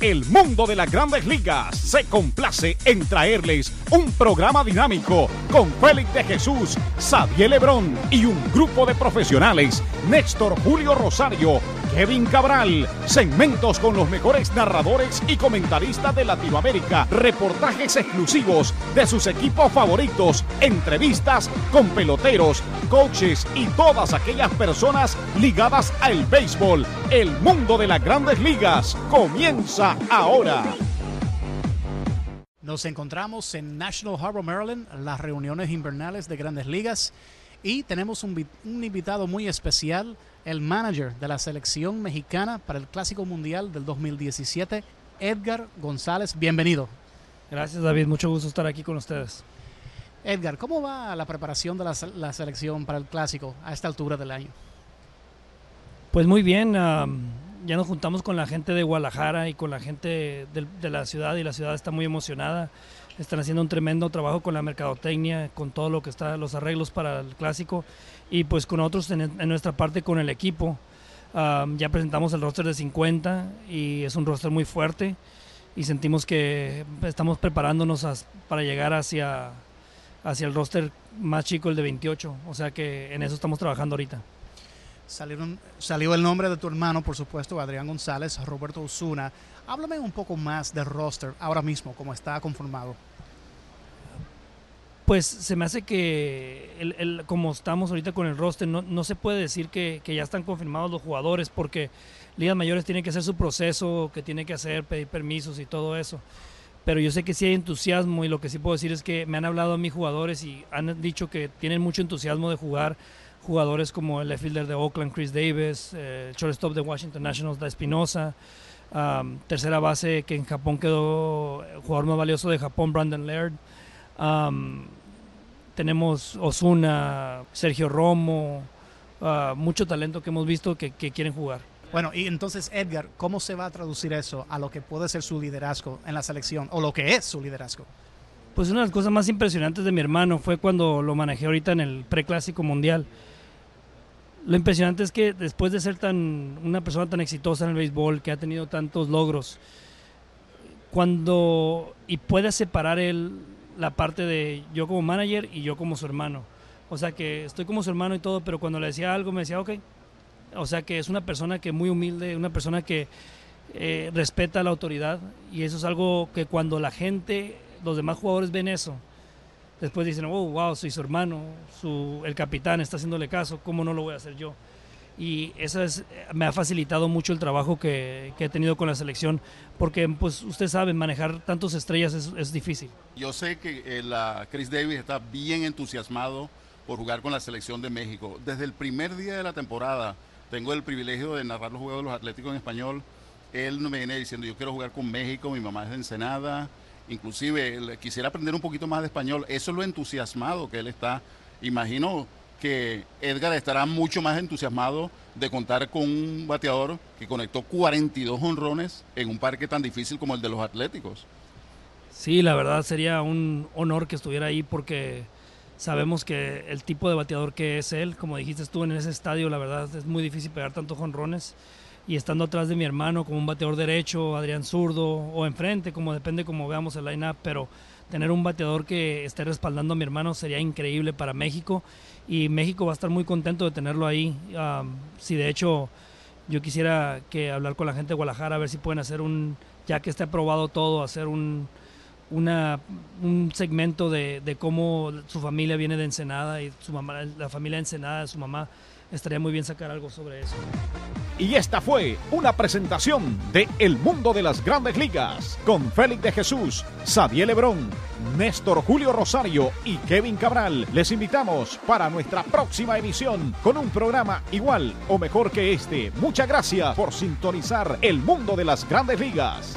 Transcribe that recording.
El mundo de las grandes ligas se complace en traerles un programa dinámico con Félix de Jesús, Xavier Lebrón y un grupo de profesionales, Néstor Julio Rosario, Kevin Cabral, segmentos con los mejores narradores y comentaristas de Latinoamérica, reportajes exclusivos de sus equipos favoritos, entrevistas con peloteros, coaches y todas aquellas personas ligadas al béisbol. El mundo de las grandes ligas comienza ahora. Nos encontramos en National Harbor, Maryland, las reuniones invernales de grandes ligas y tenemos un, un invitado muy especial el manager de la selección mexicana para el Clásico Mundial del 2017, Edgar González. Bienvenido. Gracias David, mucho gusto estar aquí con ustedes. Edgar, ¿cómo va la preparación de la, la selección para el Clásico a esta altura del año? Pues muy bien, um, ya nos juntamos con la gente de Guadalajara y con la gente de, la ciudad y la ciudad está muy emocionada. Están haciendo un tremendo trabajo con la mercadotecnia, con todo lo que está, los arreglos para el clásico y pues con otros en, nuestra parte con el equipo. Ya presentamos el roster de 50 y es un roster muy fuerte y sentimos que estamos preparándonos para llegar hacia, hacia el roster más chico, el de 28. O sea que en eso estamos trabajando ahorita. Salieron, salió el nombre de tu hermano, por supuesto, Adrián González, Roberto Osuna. Háblame un poco más del roster ahora mismo, cómo está conformado. Pues se me hace que, el, el, como estamos ahorita con el roster, no, no se puede decir que, que, ya están confirmados los jugadores porque ligas mayores tienen que hacer su proceso, que tienen que hacer, pedir permisos y todo eso. Pero yo sé que sí hay entusiasmo y lo que sí puedo decir es que me han hablado a mis jugadores y han dicho que tienen mucho entusiasmo de jugar jugadores como el fielder de Oakland, Chris Davis, eh, el shortstop de Washington Nationals, Da Espinosa, um, tercera base que en Japón quedó el jugador más valioso de Japón, Brandon Laird. Um, tenemos Osuna, Sergio Romo, uh, mucho talento que hemos visto que, que, quieren jugar. Bueno, y entonces Edgar, ¿cómo se va a traducir eso a lo que puede ser su liderazgo en la selección o lo que es su liderazgo? Pues una de las cosas más impresionantes de mi hermano fue cuando lo manejé ahorita en el preclásico mundial. Lo impresionante es que después de ser tan una persona tan exitosa en el béisbol, que ha tenido tantos logros, cuando y puede separar él la parte de yo como manager y yo como su hermano. O sea que estoy como su hermano y todo, pero cuando le decía algo me decía, ok. O sea que es una persona que muy humilde, una persona que eh, respeta la autoridad y eso es algo que cuando la gente, los demás jugadores ven eso, después dicen, oh, wow, soy su hermano, su, el capitán está haciéndole caso, ¿cómo no lo voy a hacer yo? y eso es, me ha facilitado mucho el trabajo que, he tenido con la selección, porque pues usted sabe, manejar tantas estrellas es, es, difícil. Yo sé que el, uh, Chris Davis está bien entusiasmado por jugar con la selección de México. Desde el primer día de la temporada tengo el privilegio de narrar los juegos de los Atléticos en español. Él me viene diciendo, yo quiero jugar con México, mi mamá es de Ensenada, inclusive quisiera aprender un poquito más de español. Eso es lo entusiasmado que él está. Imagino que Edgar estará mucho más entusiasmado de contar con un bateador que conectó 42 honrones en un parque tan difícil como el de los Atléticos. Sí, la verdad sería un honor que estuviera ahí porque sabemos que el tipo de bateador que es él, como dijiste tú en ese estadio, la verdad es muy difícil pegar tantos honrones y estando atrás de mi hermano como un bateador derecho, Adrián Zurdo o enfrente, como depende como veamos el line-up, pero tener un bateador que esté respaldando a mi hermano sería increíble para México y México va a estar muy contento de tenerlo ahí. Um, si de hecho yo quisiera que hablar con la gente de Guadalajara a ver si pueden hacer un, ya que esté aprobado todo, hacer un, una, un segmento de, de, cómo su familia viene de Ensenada y su mamá, la familia de Ensenada, su mamá estaría muy bien sacar algo sobre eso. Y esta fue una presentación de El Mundo de las Grandes Ligas con Félix de Jesús, Sadiel Lebrón, Néstor Julio Rosario y Kevin Cabral. Les invitamos para nuestra próxima emisión con un programa igual o mejor que este. Muchas gracias por sintonizar El Mundo de las Grandes Ligas.